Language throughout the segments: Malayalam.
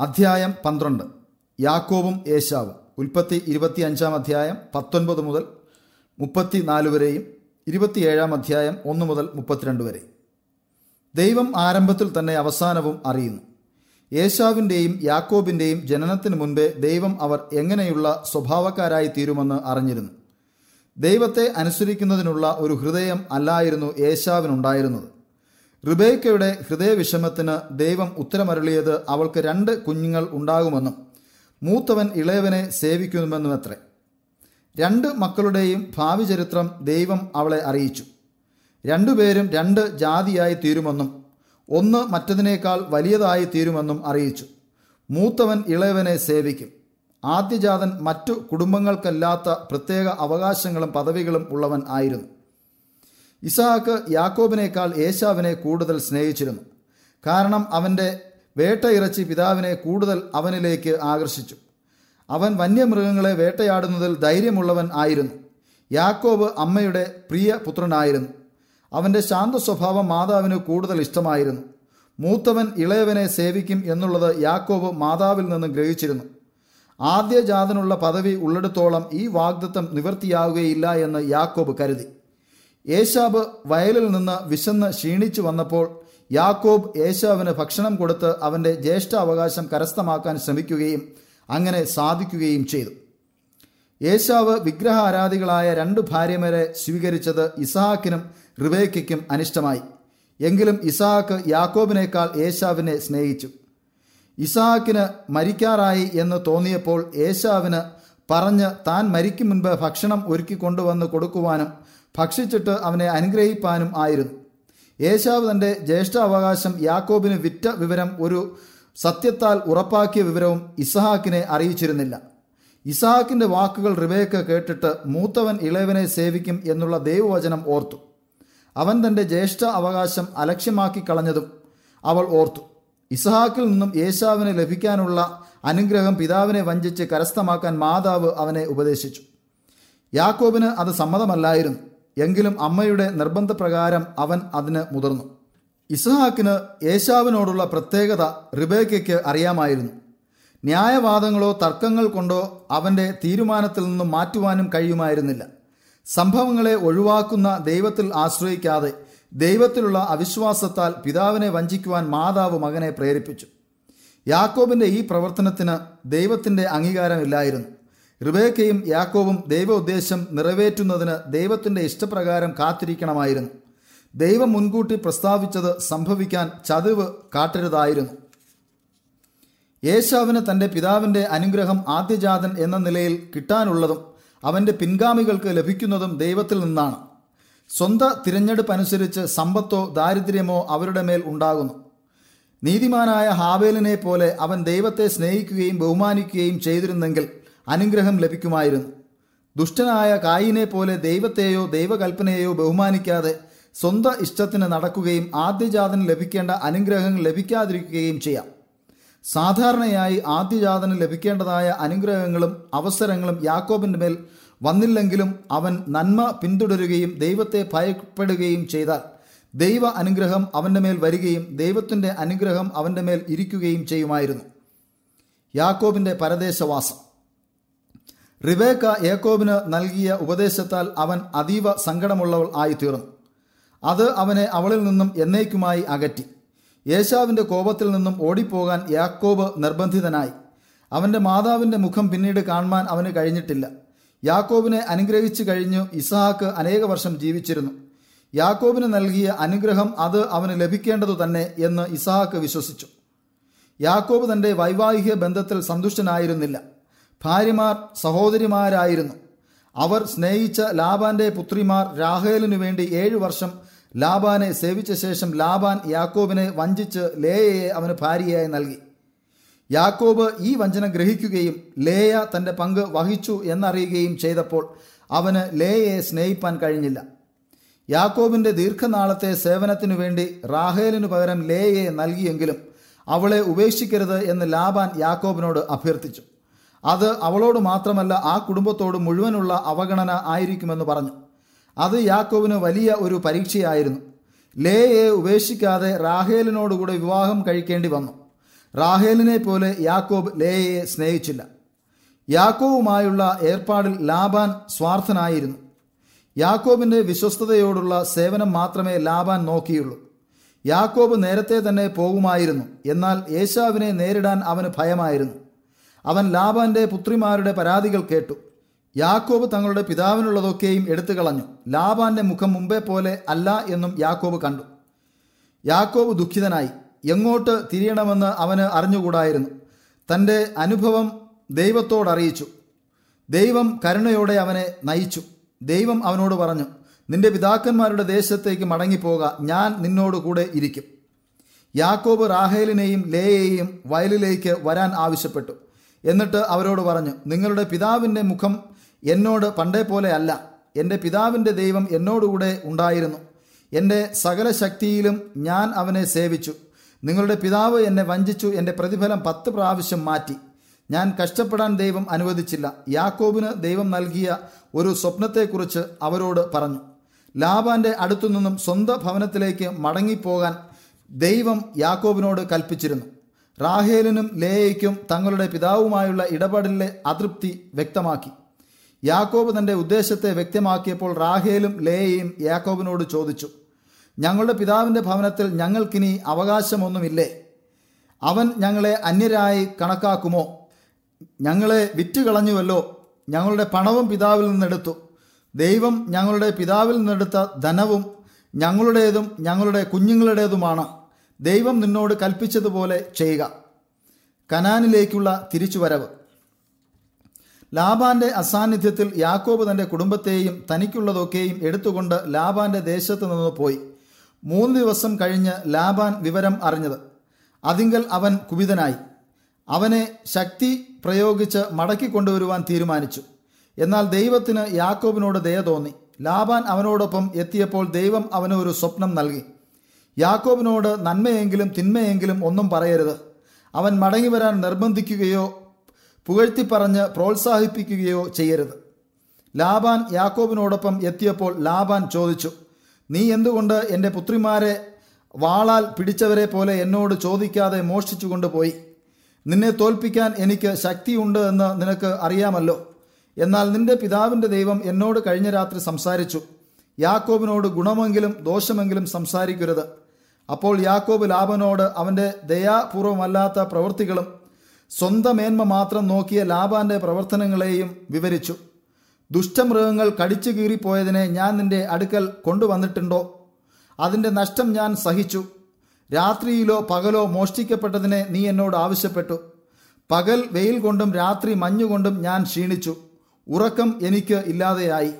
അധ്യായം പന്ത്രണ്ട്. യാക്കോബും ഏശാവും. ഉൽപ്പത്തി ഇരുപത്തി അഞ്ചാം അധ്യായം പത്തൊൻപത് മുതൽ മുപ്പത്തി നാല് വരെയും ഇരുപത്തിയേഴാം അധ്യായം ഒന്ന് മുതൽ മുപ്പത്തിരണ്ട് വരെ. ദൈവം ആരംഭത്തിൽ തന്നെ അവസാനവും അറിയുന്നു. ഏശാവിന്റെയും യാക്കോബിന്റെയും ജനനത്തിന് മുൻപേ ദൈവം അവർ എങ്ങനെയുള്ള സ്വഭാവക്കാരായി തീരുമെന്ന് അറിഞ്ഞിരുന്നു. ദൈവത്തെ അനുസരിക്കുന്നതിനുള്ള ഒരു ഹൃദയം അല്ലായിരുന്നു ഏശാവിനുണ്ടായിരുന്നത്. റിബേക്കയുടെ ഹൃദയവിഷമത്തിന് ദൈവം ഉത്തരമരുളിയത് അവൾക്ക് രണ്ട് കുഞ്ഞുങ്ങൾ ഉണ്ടാകുമെന്നും മൂത്തവൻ ഇളയവനെ സേവിക്കുമെന്നും അത്രേ രണ്ട് മക്കളുടെയും ഭാവി ചരിത്രം ദൈവം അവളെ അറിയിച്ചു. രണ്ടുപേരും രണ്ട് ജാതിയായി തീരുമെന്നും ഒന്ന് മറ്റതിനേക്കാൾ വലിയതായി തീരുമെന്നും അറിയിച്ചു. മൂത്തവൻ ഇളയവനെ സേവിക്കും. ആദ്യജാതൻ മറ്റു കുടുംബങ്ങൾക്കല്ലാത്ത പ്രത്യേക അവകാശങ്ങളും പദവികളും ഉള്ളവൻ ആയിരുന്നു. ഇസാക്ക് യാക്കോബിനേക്കാൾ ഏശാവിനെ കൂടുതൽ സ്നേഹിച്ചിരുന്നു. കാരണം അവന്റെ വേട്ടയിറച്ചി പിതാവിനെ കൂടുതൽ അവനിലേക്ക് ആകർഷിച്ചു. അവൻ വന്യമൃഗങ്ങളെ വേട്ടയാടുന്നതിൽ ധൈര്യമുള്ളവൻ ആയിരുന്നു. യാക്കോബ് അമ്മയുടെ പ്രിയ പുത്രനായിരുന്നു. അവന്റെ ശാന്ത സ്വഭാവം മാതാവിന് കൂടുതൽ ഇഷ്ടമായിരുന്നു. മൂത്തവൻ ഇളയവനെ സേവിക്കും എന്നുള്ളത് യാക്കോബ് മാതാവിൽ നിന്ന് ഗ്രഹിച്ചിരുന്നു. ആദ്യജാതനുള്ള പദവി ഉള്ളിടത്തോളം ഈ വാഗ്ദത്തം നിവൃത്തിയാവുകയില്ല എന്ന് യാക്കോബ് കരുതി. ഏശാബ് വയലിൽ നിന്ന് വിശന്ന് ക്ഷീണിച്ചു വന്നപ്പോൾ യാക്കോബ് ഏശാവിന് ഭക്ഷണം കൊടുത്ത് അവന്റെ ജ്യേഷ്ഠാവകാശം കരസ്ഥമാക്കാൻ ശ്രമിക്കുകയും അങ്ങനെ സാധിക്കുകയും ചെയ്തു. ഏശാവ് വിഗ്രഹാരാധികളായ രണ്ട് ഭാര്യമാരെ സ്വീകരിച്ചത് ഇസഹാക്കിനും റിവേക്കയ്ക്കും അനിഷ്ടമായി. എങ്കിലും ഇസഹാക്ക് യാക്കോബിനേക്കാൾ ഏശാവിനെ സ്നേഹിച്ചു. ഇസഹാക്കിന് മരിക്കാറായി എന്ന് തോന്നിയപ്പോൾ ഏശാവിന് പറഞ്ഞ് താൻ മരിക്കും മുൻപ് ഭക്ഷണം ഒരുക്കി കൊണ്ടുവന്ന് കൊടുക്കുവാനും ഭക്ഷിച്ചിട്ട് അവനെ അനുഗ്രഹിപ്പാനും ആയിരുന്നു. ഏശാവ് തന്റെ ജ്യേഷ്ഠാവകാശം യാക്കോബിന് വിറ്റ വിവരം ഒരു സത്യത്താൽ ഉറപ്പാക്കിയ വിവരവും ഇസഹാക്കിനെ അറിയിച്ചിരുന്നില്ല. ഇസഹാക്കിന്റെ വാക്കുകൾ റിബേക്ക കേട്ടിട്ട് മൂത്തവൻ ഇളയവനെ സേവിക്കും എന്നുള്ള ദൈവവചനം ഓർത്തു. അവൻ തന്റെ ജ്യേഷ്ഠ അവകാശം അലക്ഷ്യമാക്കി കളഞ്ഞതും അവൾ ഓർത്തു. ഇസഹാക്കിൽ നിന്നും യേശാവിന് ലഭിക്കാനുള്ള അനുഗ്രഹം പിതാവിനെ വഞ്ചിച്ച് കരസ്ഥമാക്കാൻ മാതാവ് അവനെ ഉപദേശിച്ചു. യാക്കോബിന് അത് സമ്മതമല്ലായിരുന്നു. എങ്കിലും അമ്മയുടെ നിർബന്ധപ്രകാരം അവൻ അതിന് മുതിർന്നു. ഇസ്ഹാക്കിന് യേശാവിനോടുള്ള പ്രത്യേകത റിബേക്കയ്ക്ക് അറിയാമായിരുന്നു. ന്യായവാദങ്ങളോ തർക്കങ്ങൾ കൊണ്ടോ അവന്റെ തീരുമാനത്തിൽ നിന്നും മാറ്റുവാനും കഴിയുമായിരുന്നില്ല. സംഭവങ്ങളെ ഒഴിവാക്കുന്ന ദൈവത്തിൽ ആശ്രയിക്കാതെ ദൈവത്തിലുള്ള അവിശ്വാസത്താൽ പിതാവിനെ വഞ്ചിക്കുവാൻ മാതാവ് മകനെ പ്രേരിപ്പിച്ചു. യാക്കോബിന്റെ ഈ പ്രവർത്തനത്തിന് ദൈവത്തിന്റെ അംഗീകാരമില്ലായിരുന്നു. റിബേക്കയും യാക്കോവും ദൈവ ഉദ്ദേശം നിറവേറ്റുന്നതിന് ദൈവത്തിന്റെ ഇഷ്ടപ്രകാരം കാത്തിരിക്കണമായിരുന്നു. ദൈവം മുൻകൂട്ടി പ്രസ്താവിച്ചത് സംഭവിക്കാൻ ചതിവ് കാട്ടരുതായിരുന്നു. യേശാവിന് തന്റെ പിതാവിന്റെ അനുഗ്രഹം ആദ്യജാതൻ എന്ന നിലയിൽ കിട്ടാനുള്ളതും അവന്റെ പിൻഗാമികൾക്ക് ലഭിക്കുന്നതും ദൈവത്തിൽ നിന്നാണ്. സ്വന്ത തിരഞ്ഞെടുപ്പ് അനുസരിച്ച് സമ്പത്തോ ദാരിദ്ര്യമോ അവരുടെ മേൽ ഉണ്ടാകുന്നു. നീതിമാനായ ഹാവേലിനെ പോലെ അവൻ ദൈവത്തെ സ്നേഹിക്കുകയും ബഹുമാനിക്കുകയും ചെയ്തിരുന്നെങ്കിൽ അനുഗ്രഹം ലഭിക്കുമായിരുന്നു. ദുഷ്ടനായ കായിനെ പോലെ ദൈവത്തെയോ ദൈവകൽപ്പനയെയോ ബഹുമാനിക്കാതെ സ്വന്ത ഇഷ്ടത്തിന് നടക്കുകയും ആദ്യജാതന് ലഭിക്കേണ്ട അനുഗ്രഹങ്ങൾ ലഭിക്കാതിരിക്കുകയും ചെയ്യാം. സാധാരണയായി ആദ്യജാതന് ലഭിക്കേണ്ടതായ അനുഗ്രഹങ്ങളും അവസരങ്ങളും യാക്കോബിന്റെ മേൽ വന്നില്ലെങ്കിലും അവൻ നന്മ പിന്തുടരുകയും ദൈവത്തെ ഭയപ്പെടുകയും ചെയ്താൽ ദൈവ അനുഗ്രഹം അവന്റെ മേൽ വരികയും ദൈവത്തിന്റെ അനുഗ്രഹം അവന്റെ മേൽ ഇരിക്കുകയും ചെയ്യുമായിരുന്നു. യാക്കോബിന്റെ പരദേശവാസം. റിബേക്ക യാക്കോബിന് നൽകിയ ഉപദേശത്താൽ അവൻ അതീവ സങ്കടമുള്ളവൾ ആയിത്തീർന്നു. അത് അവനെ അവളിൽ നിന്നും എന്നേക്കുമായി അകറ്റി. യേശാവിന്റെ കോപത്തിൽ നിന്നും ഓടിപ്പോകാൻ യാക്കോബ് നിർബന്ധിതനായി. അവന്റെ മാതാവിന്റെ മുഖം പിന്നീട് കാണുവാൻ അവന് കഴിഞ്ഞിട്ടില്ല. യാക്കോബിനെ അനുഗ്രഹിച്ചു കഴിഞ്ഞു ഇസഹാക്ക് അനേക വർഷം ജീവിച്ചിരുന്നു. യാക്കോബിന് നൽകിയ അനുഗ്രഹം അത് അവന് ലഭിക്കേണ്ടതു തന്നെ എന്ന് ഇസഹാക്ക് വിശ്വസിച്ചു. യാക്കോബ് തന്റെ വൈവാഹിക ബന്ധത്തിൽ സന്തുഷ്ടനായിരുന്നില്ല. ഭാര്യമാർ സഹോദരിമാരായിരുന്നു. അവർ സ്നേഹിച്ച ലാബാന്റെ പുത്രിമാർ രാഹേലിനു വേണ്ടി ഏഴു വർഷം ലാബാനെ സേവിച്ച ശേഷം ലാബാൻ യാക്കോബിനെ വഞ്ചിച്ച് ലേയയെ അവന് ഭാര്യയായി നൽകി. യാക്കോബ് ഈ വഞ്ചന ഗ്രഹിക്കുകയും ലേയ തന്റെ പങ്ക് വഹിച്ചു എന്നറിയുകയും ചെയ്തപ്പോൾ അവന് ലേയയെ സ്നേഹിപ്പാൻ കഴിഞ്ഞില്ല. യാക്കോബിന്റെ ദീർഘനാളത്തെ സേവനത്തിനു വേണ്ടി റാഹേലിനു പകരം ലേയയെ നൽകിയെങ്കിലും അവളെ ഉപേക്ഷിക്കരുത് എന്ന് ലാബാൻ യാക്കോബിനോട് അഭ്യർത്ഥിച്ചു. അത് അവളോട് മാത്രമല്ല ആ കുടുംബത്തോട് മുഴുവനുള്ള അവഗണന ആയിരിക്കുമെന്ന് പറഞ്ഞു. അത് യാക്കോവിന് വലിയ ഒരു പരീക്ഷയായിരുന്നു. ലേയെ ഉപേക്ഷിക്കാതെ റാഹേലിനോടുകൂടെ വിവാഹം കഴിക്കേണ്ടി വന്നു. റാഹേലിനെ പോലെ യാക്കോബ് ലേയെ സ്നേഹിച്ചില്ല. യാക്കോവുമായുള്ള ഏർപ്പാടിൽ ലാബാൻ സ്വാർത്ഥനായിരുന്നു. യാക്കോബിന്റെ വിശ്വസ്തതയോടുള്ള സേവനം മാത്രമേ ലാബാൻ നോക്കിയുള്ളൂ. യാക്കോബ് നേരത്തെ തന്നെ പോകുമായിരുന്നു. എന്നാൽ യേശാവിനെ നേരിടാൻ അവന് ഭയമായിരുന്നു. അവൻ ലാബാന്റെ പുത്രിമാരുടെ പരാതികൾ കേട്ടു. യാക്കോബ് തങ്ങളുടെ പിതാവിനുള്ളതൊക്കെയും എടുത്തു കളഞ്ഞു. ലാബാന്റെ മുഖം മുമ്പേ പോലെ അല്ല എന്നും യാക്കോബ് കണ്ടു. യാക്കോബ് ദുഃഖിതനായി. എങ്ങോട്ട് തിരിയണമെന്ന് അവന് അറിഞ്ഞുകൂടായിരുന്നു. തന്റെ അനുഭവം ദൈവത്തോടറിയിച്ചു. ദൈവം കരുണയോടെ അവനെ നയിച്ചു. ദൈവം അവനോട് പറഞ്ഞു നിന്റെ പിതാക്കന്മാരുടെ ദേശത്തേക്ക് മടങ്ങിപ്പോക. ഞാൻ നിന്നോട് കൂടെ ഇരിക്കും. യാക്കോബ് റാഹേലിനെയും ലേയെയും വയലിലേക്ക് വരാൻ ആവശ്യപ്പെട്ടു. എന്നിട്ട് അവരോട് പറഞ്ഞു നിങ്ങളുടെ പിതാവിന്റെ മുഖം എന്നോട് പണ്ടേ പോലെ അല്ല. എന്റെ പിതാവിന്റെ ദൈവം എന്നോടുകൂടെ ഉണ്ടായിരുന്നു. എന്റെ സകല ശക്തിയിലും ഞാൻ അവനെ സേവിച്ചു. നിങ്ങളുടെ പിതാവ് എന്നെ വഞ്ചിച്ചു എന്റെ പ്രതിഫലം പത്ത് പ്രാവശ്യം മാറ്റി. ഞാൻ കഷ്ടപ്പെടാൻ ദൈവം അനുവദിച്ചില്ല. യാക്കോബിന് ദൈവം നൽകിയ ഒരു സ്വപ്നത്തെക്കുറിച്ച് അവരോട് പറഞ്ഞു. ലാബാന്റെ അടുത്തുനിന്നും സ്വന്തം ഭവനത്തിലേക്ക് മടങ്ങിപ്പോകാൻ ദൈവം യാക്കോബിനോട് കൽപ്പിച്ചിരുന്നു. റാഹേലിനും ലേയയ്ക്കും തങ്ങളുടെ പിതാവുമായുള്ള ഇടപെടലിലെ അതൃപ്തി വ്യക്തമാക്കി. യാക്കോബ് തന്റെ ഉദ്ദേശത്തെ വ്യക്തമാക്കിയപ്പോൾ റാഹേലും ലേയയും യാക്കോബിനോട് ചോദിച്ചു ഞങ്ങളുടെ പിതാവിന്റെ ഭവനത്തിൽ ഞങ്ങൾക്കിനി അവകാശമൊന്നുമില്ലേ? അവൻ ഞങ്ങളെ അന്യരായി കണക്കാക്കുമോ? ഞങ്ങളെ വിറ്റുകളഞ്ഞുവല്ലോ. ഞങ്ങളുടെ പണവും പിതാവിൽ നിന്നെടുത്തു. ദൈവം ഞങ്ങളുടെ പിതാവിൽ നിന്നെടുത്ത ധനവും ഞങ്ങളുടേതും ഞങ്ങളുടെ കുഞ്ഞുങ്ങളുടേതുമാണ്. ദൈവം നിന്നോട് കൽപ്പിച്ചതുപോലെ ചെയ്യുക. കനാനിലേക്കുള്ള തിരിച്ചുവരവ്. ലാബാന്റെ അസാന്നിധ്യത്തിൽ യാക്കോബ് തന്റെ കുടുംബത്തെയും തനിക്കുള്ളതൊക്കെയും എടുത്തുകൊണ്ട് ലാബാന്റെ ദേശത്ത് നിന്ന് പോയി. മൂന്ന് ദിവസം കഴിഞ്ഞ് ലാബാൻ വിവരം അറിഞ്ഞത്. അതിങ്കൽ അവൻ കുപിതനായി. അവനെ ശക്തി പ്രയോഗിച്ച് മടക്കി കൊണ്ടുവരുവാൻ തീരുമാനിച്ചു. എന്നാൽ ദൈവത്തിന് യാക്കോബിനോട് ദയ തോന്നി. ലാബാൻ അവനോടൊപ്പം എത്തിയപ്പോൾ ദൈവം അവന് ഒരു സ്വപ്നം നൽകി. യാക്കോബിനോട് നന്മയെങ്കിലും തിന്മയെങ്കിലും ഒന്നും പറയരുത്. അവൻ മടങ്ങി വരാൻ നിർബന്ധിക്കുകയോ പുകഴ്ത്തി പറഞ്ഞ് പ്രോത്സാഹിപ്പിക്കുകയോ ചെയ്യരുത്. ലാബാൻ യാക്കോബിനോടൊപ്പം എത്തിയപ്പോൾ ലാബാൻ ചോദിച്ചു നീ എന്തുകൊണ്ട് എന്റെ പുത്രിമാരെ വാളാൽ പിടിച്ചവരെ പോലെ എന്നോട് ചോദിക്കാതെ മോഷ്ടിച്ചു കൊണ്ടുപോയി? നിന്നെ തോൽപ്പിക്കാൻ എനിക്ക് ശക്തിയുണ്ട് എന്ന് നിനക്ക് അറിയാമല്ലോ. എന്നാൽ നിന്റെ പിതാവിന്റെ ദൈവം എന്നോട് കഴിഞ്ഞ രാത്രി സംസാരിച്ചു. യാക്കോബിനോട് ഗുണമെങ്കിലും ദോഷമെങ്കിലും സംസാരിക്കരുത്. അപ്പോൾ യാക്കോബ് ലാബനോട് അവന്റെ ദയാപൂർവമല്ലാത്ത പ്രവൃത്തികളും സ്വന്തമേന്മ മാത്രം നോക്കിയ ലാബാന്റെ പ്രവർത്തനങ്ങളെയും വിവരിച്ചു. ദുഷ്ടമൃഗങ്ങൾ കടിച്ചു കീറിപ്പോയതിനെ ഞാൻ നിന്റെ അടുക്കൽ കൊണ്ടുവന്നിട്ടുണ്ടോ? അതിന്റെ നഷ്ടം ഞാൻ സഹിച്ചു. രാത്രിയിലോ പകലോ മോഷ്ടിക്കപ്പെട്ടതിനെ നീ എന്നോട് ആവശ്യപ്പെട്ടു. പകൽ വെയിൽ കൊണ്ടും രാത്രി മഞ്ഞുകൊണ്ടും ഞാൻ ക്ഷീണിച്ചു. ഉറക്കം എനിക്ക് ഇല്ലാതെയായി.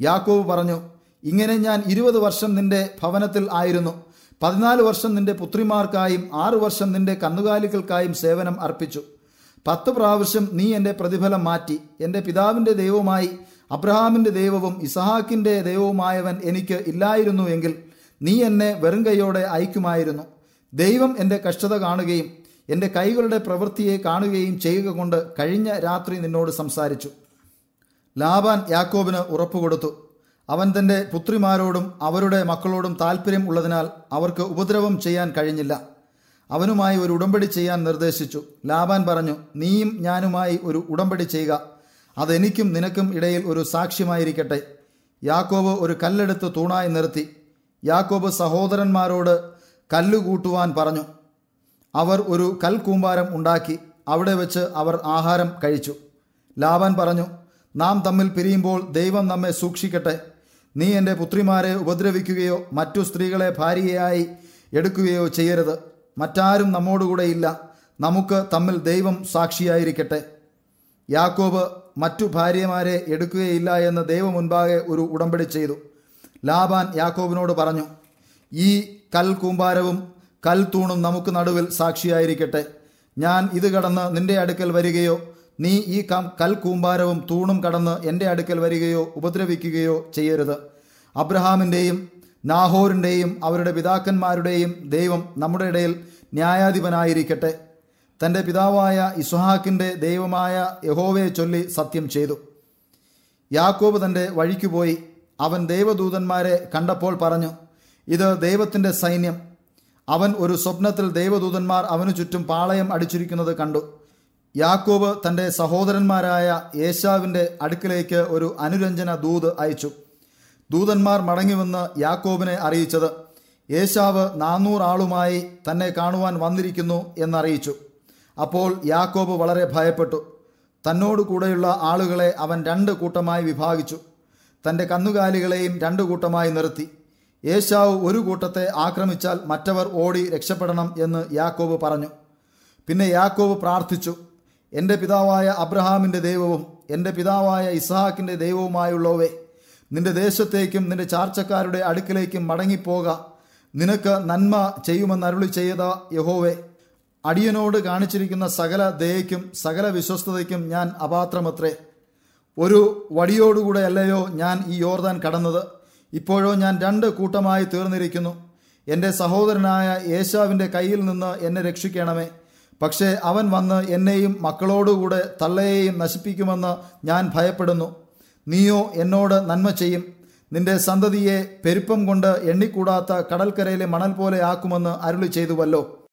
യാക്കോവ് പറഞ്ഞു ഇങ്ങനെ ഞാൻ ഇരുപത് വർഷം നിന്റെ ഭവനത്തിൽ ആയിരുന്നു. പതിനാല് വർഷം നിന്റെ പുത്രിമാർക്കായും ആറു വർഷം നിന്റെ കന്നുകാലികൾക്കായും സേവനം അർപ്പിച്ചു. പത്ത് പ്രാവശ്യം നീ എന്റെ പ്രതിഫലം മാറ്റി. എന്റെ പിതാവിന്റെ ദൈവമായി അബ്രഹാമിന്റെ ദൈവവും ഇസഹാക്കിന്റെ ദൈവവുമായവൻ എനിക്ക് ഇല്ലായിരുന്നു എങ്കിൽ നീ എന്നെ വെറും കൈയോടെ അയക്കുമായിരുന്നു. ദൈവം എന്റെ കഷ്ടത കാണുകയും എന്റെ കൈകളുടെ പ്രവൃത്തിയെ കാണുകയും ചെയ്യുക കൊണ്ട് കഴിഞ്ഞ രാത്രി നിന്നോട് സംസാരിച്ചു. ലാബാൻ യാക്കോബിന് ഉറപ്പുകൊടുത്തു. അവൻ തന്റെ പുത്രിമാരോടും അവരുടെ മക്കളോടും താൽപ്പര്യം ഉള്ളതിനാൽ അവർക്ക് ഉപദ്രവം ചെയ്യാൻ കഴിഞ്ഞില്ല. അവനുമായി ഒരു ഉടമ്പടി ചെയ്യാൻ നിർദ്ദേശിച്ചു. ലാബാൻ പറഞ്ഞു നീയും ഞാനുമായി ഒരു ഉടമ്പടി ചെയ്യുക. അതെനിക്കും നിനക്കും ഇടയിൽ ഒരു സാക്ഷ്യമായിരിക്കട്ടെ. യാക്കോബ് ഒരു കല്ലെടുത്ത് തൂണായി നിർത്തി. യാക്കോബ് സഹോദരന്മാരോട് കല്ലുകൂട്ടുവാൻ പറഞ്ഞു. അവർ ഒരു കൽക്കൂമ്പാരം ഉണ്ടാക്കി. അവിടെ വെച്ച് അവർ ആഹാരം കഴിച്ചു. ലാബാൻ പറഞ്ഞു നാം തമ്മിൽ പിരിയുമ്പോൾ ദൈവം നമ്മെ സൂക്ഷിക്കട്ടെ. നീ എന്റെ പുത്രിമാരെ ഉപദ്രവിക്കുകയോ മറ്റു സ്ത്രീകളെ ഭാര്യയായി എടുക്കുകയോ ചെയ്യരുത്. മറ്റാരും നമ്മോടുകൂടെ ഇല്ല. നമുക്ക് തമ്മിൽ ദൈവം സാക്ഷിയായിരിക്കട്ടെ. യാക്കോബ് മറ്റു ഭാര്യമാരെ എടുക്കുകയില്ല എന്ന് ദൈവം മുൻപാകെ ഒരു ഉടമ്പടി ചെയ്തു. ലാബാൻ യാക്കോബിനോട് പറഞ്ഞു ഈ കൽ കൂമ്പാരവും കൽ തൂണും നമുക്ക് നടുവിൽ സാക്ഷിയായിരിക്കട്ടെ. ഞാൻ ഇത് കടന്ന് നിന്റെ അടുക്കൽ വരികയോ നീ ഈ കൽക്കൂമ്പാരവും കൽ കൂമ്പാരവും തൂണും കടന്ന് എന്റെ അടുക്കൽ വരികയോ ഉപദ്രവിക്കുകയോ ചെയ്യരുത്. അബ്രഹാമിന്റെയും നാഹോറിന്റെയും അവരുടെ പിതാക്കന്മാരുടെയും ദൈവം നമ്മുടെ ഇടയിൽ ന്യായാധിപനായിരിക്കട്ടെ. തന്റെ പിതാവായ ഇസ്ഹാക്കിന്റെ ദൈവമായ യഹോവയെ ചൊല്ലി സത്യം ചെയ്തു. യാക്കോബ് തന്റെ വഴിക്ക് പോയി അവൻ ദൈവദൂതന്മാരെ കണ്ടപ്പോൾ പറഞ്ഞു ഇത് ദൈവത്തിന്റെ സൈന്യം. അവൻ ഒരു സ്വപ്നത്തിൽ ദൈവദൂതന്മാർ അവനു ചുറ്റും പാളയം അടിച്ചിരിക്കുന്നത് കണ്ടു. യാക്കോബ് തന്റെ സഹോദരന്മാരായ യേശാവിന്റെ അടുക്കിലേക്ക് ഒരു അനുരഞ്ജന ദൂത് അയച്ചു. ദൂതന്മാർ മടങ്ങിവന്ന് യാക്കോബിനെ അറിയിച്ചത് യേശാവ് നാനൂറാളുമായി തന്നെ കാണുവാൻ വന്നിരിക്കുന്നു എന്നറിയിച്ചു. അപ്പോൾ യാക്കോബ് വളരെ ഭയപ്പെട്ടു. തന്നോട് കൂടെയുള്ള ആളുകളെ അവൻ രണ്ട് കൂട്ടമായി വിഭാഗിച്ചു. തന്റെ കന്നുകാലികളെയും രണ്ട് കൂട്ടമായി നിർത്തി. യേശാവ് ഒരു കൂട്ടത്തെ ആക്രമിച്ചാൽ മറ്റവർ ഓടി രക്ഷപ്പെടണം എന്ന് യാക്കോബ് പറഞ്ഞു. പിന്നെ യാക്കോബ് പ്രാർത്ഥിച്ചു എന്റെ പിതാവായ അബ്രഹാമിന്റെ ദൈവവും എന്റെ പിതാവായ ഇസ്ഹാക്കിന്റെ ദൈവവുമായുള്ളവേ നിന്റെ ദേശത്തേക്കും നിന്റെ ചാർച്ചക്കാരുടെ അടുക്കിലേക്കും മടങ്ങിപ്പോക. നിനക്ക് നന്മ ചെയ്യുമെന്ന് അരുളി ചെയ്ത യഹോവേ അടിയനോട് കാണിച്ചിരിക്കുന്ന സകല ദയയ്ക്കും സകല വിശ്വസ്തതയ്ക്കും ഞാൻ അപാത്രമത്രേ. ഒരു വടിയോടുകൂടെ അല്ലയോ ഞാൻ ഈ യോർദാൻ കടന്നത്? ഇപ്പോഴോ ഞാൻ രണ്ട് കൂട്ടമായി തീർന്നിരിക്കുന്നു. എന്റെ സഹോദരനായ യേശാവിന്റെ കയ്യിൽ നിന്ന് എന്നെ രക്ഷിക്കണമേ. പക്ഷേ അവൻ വന്ന് എന്നെയും മക്കളോടുകൂടെ തള്ളയെയും നശിപ്പിക്കുമെന്ന് ഞാൻ ഭയപ്പെടുന്നു. നീയോ എന്നോട് നന്മ ചെയ്യും. നിന്റെ സന്തതിയെ പെരുപ്പം കൊണ്ട് എണ്ണിക്കൂടാത്ത കടൽക്കരയിലെ മണൽ പോലെ ആക്കുമെന്ന് അരുളി ചെയ്തുവല്ലോ.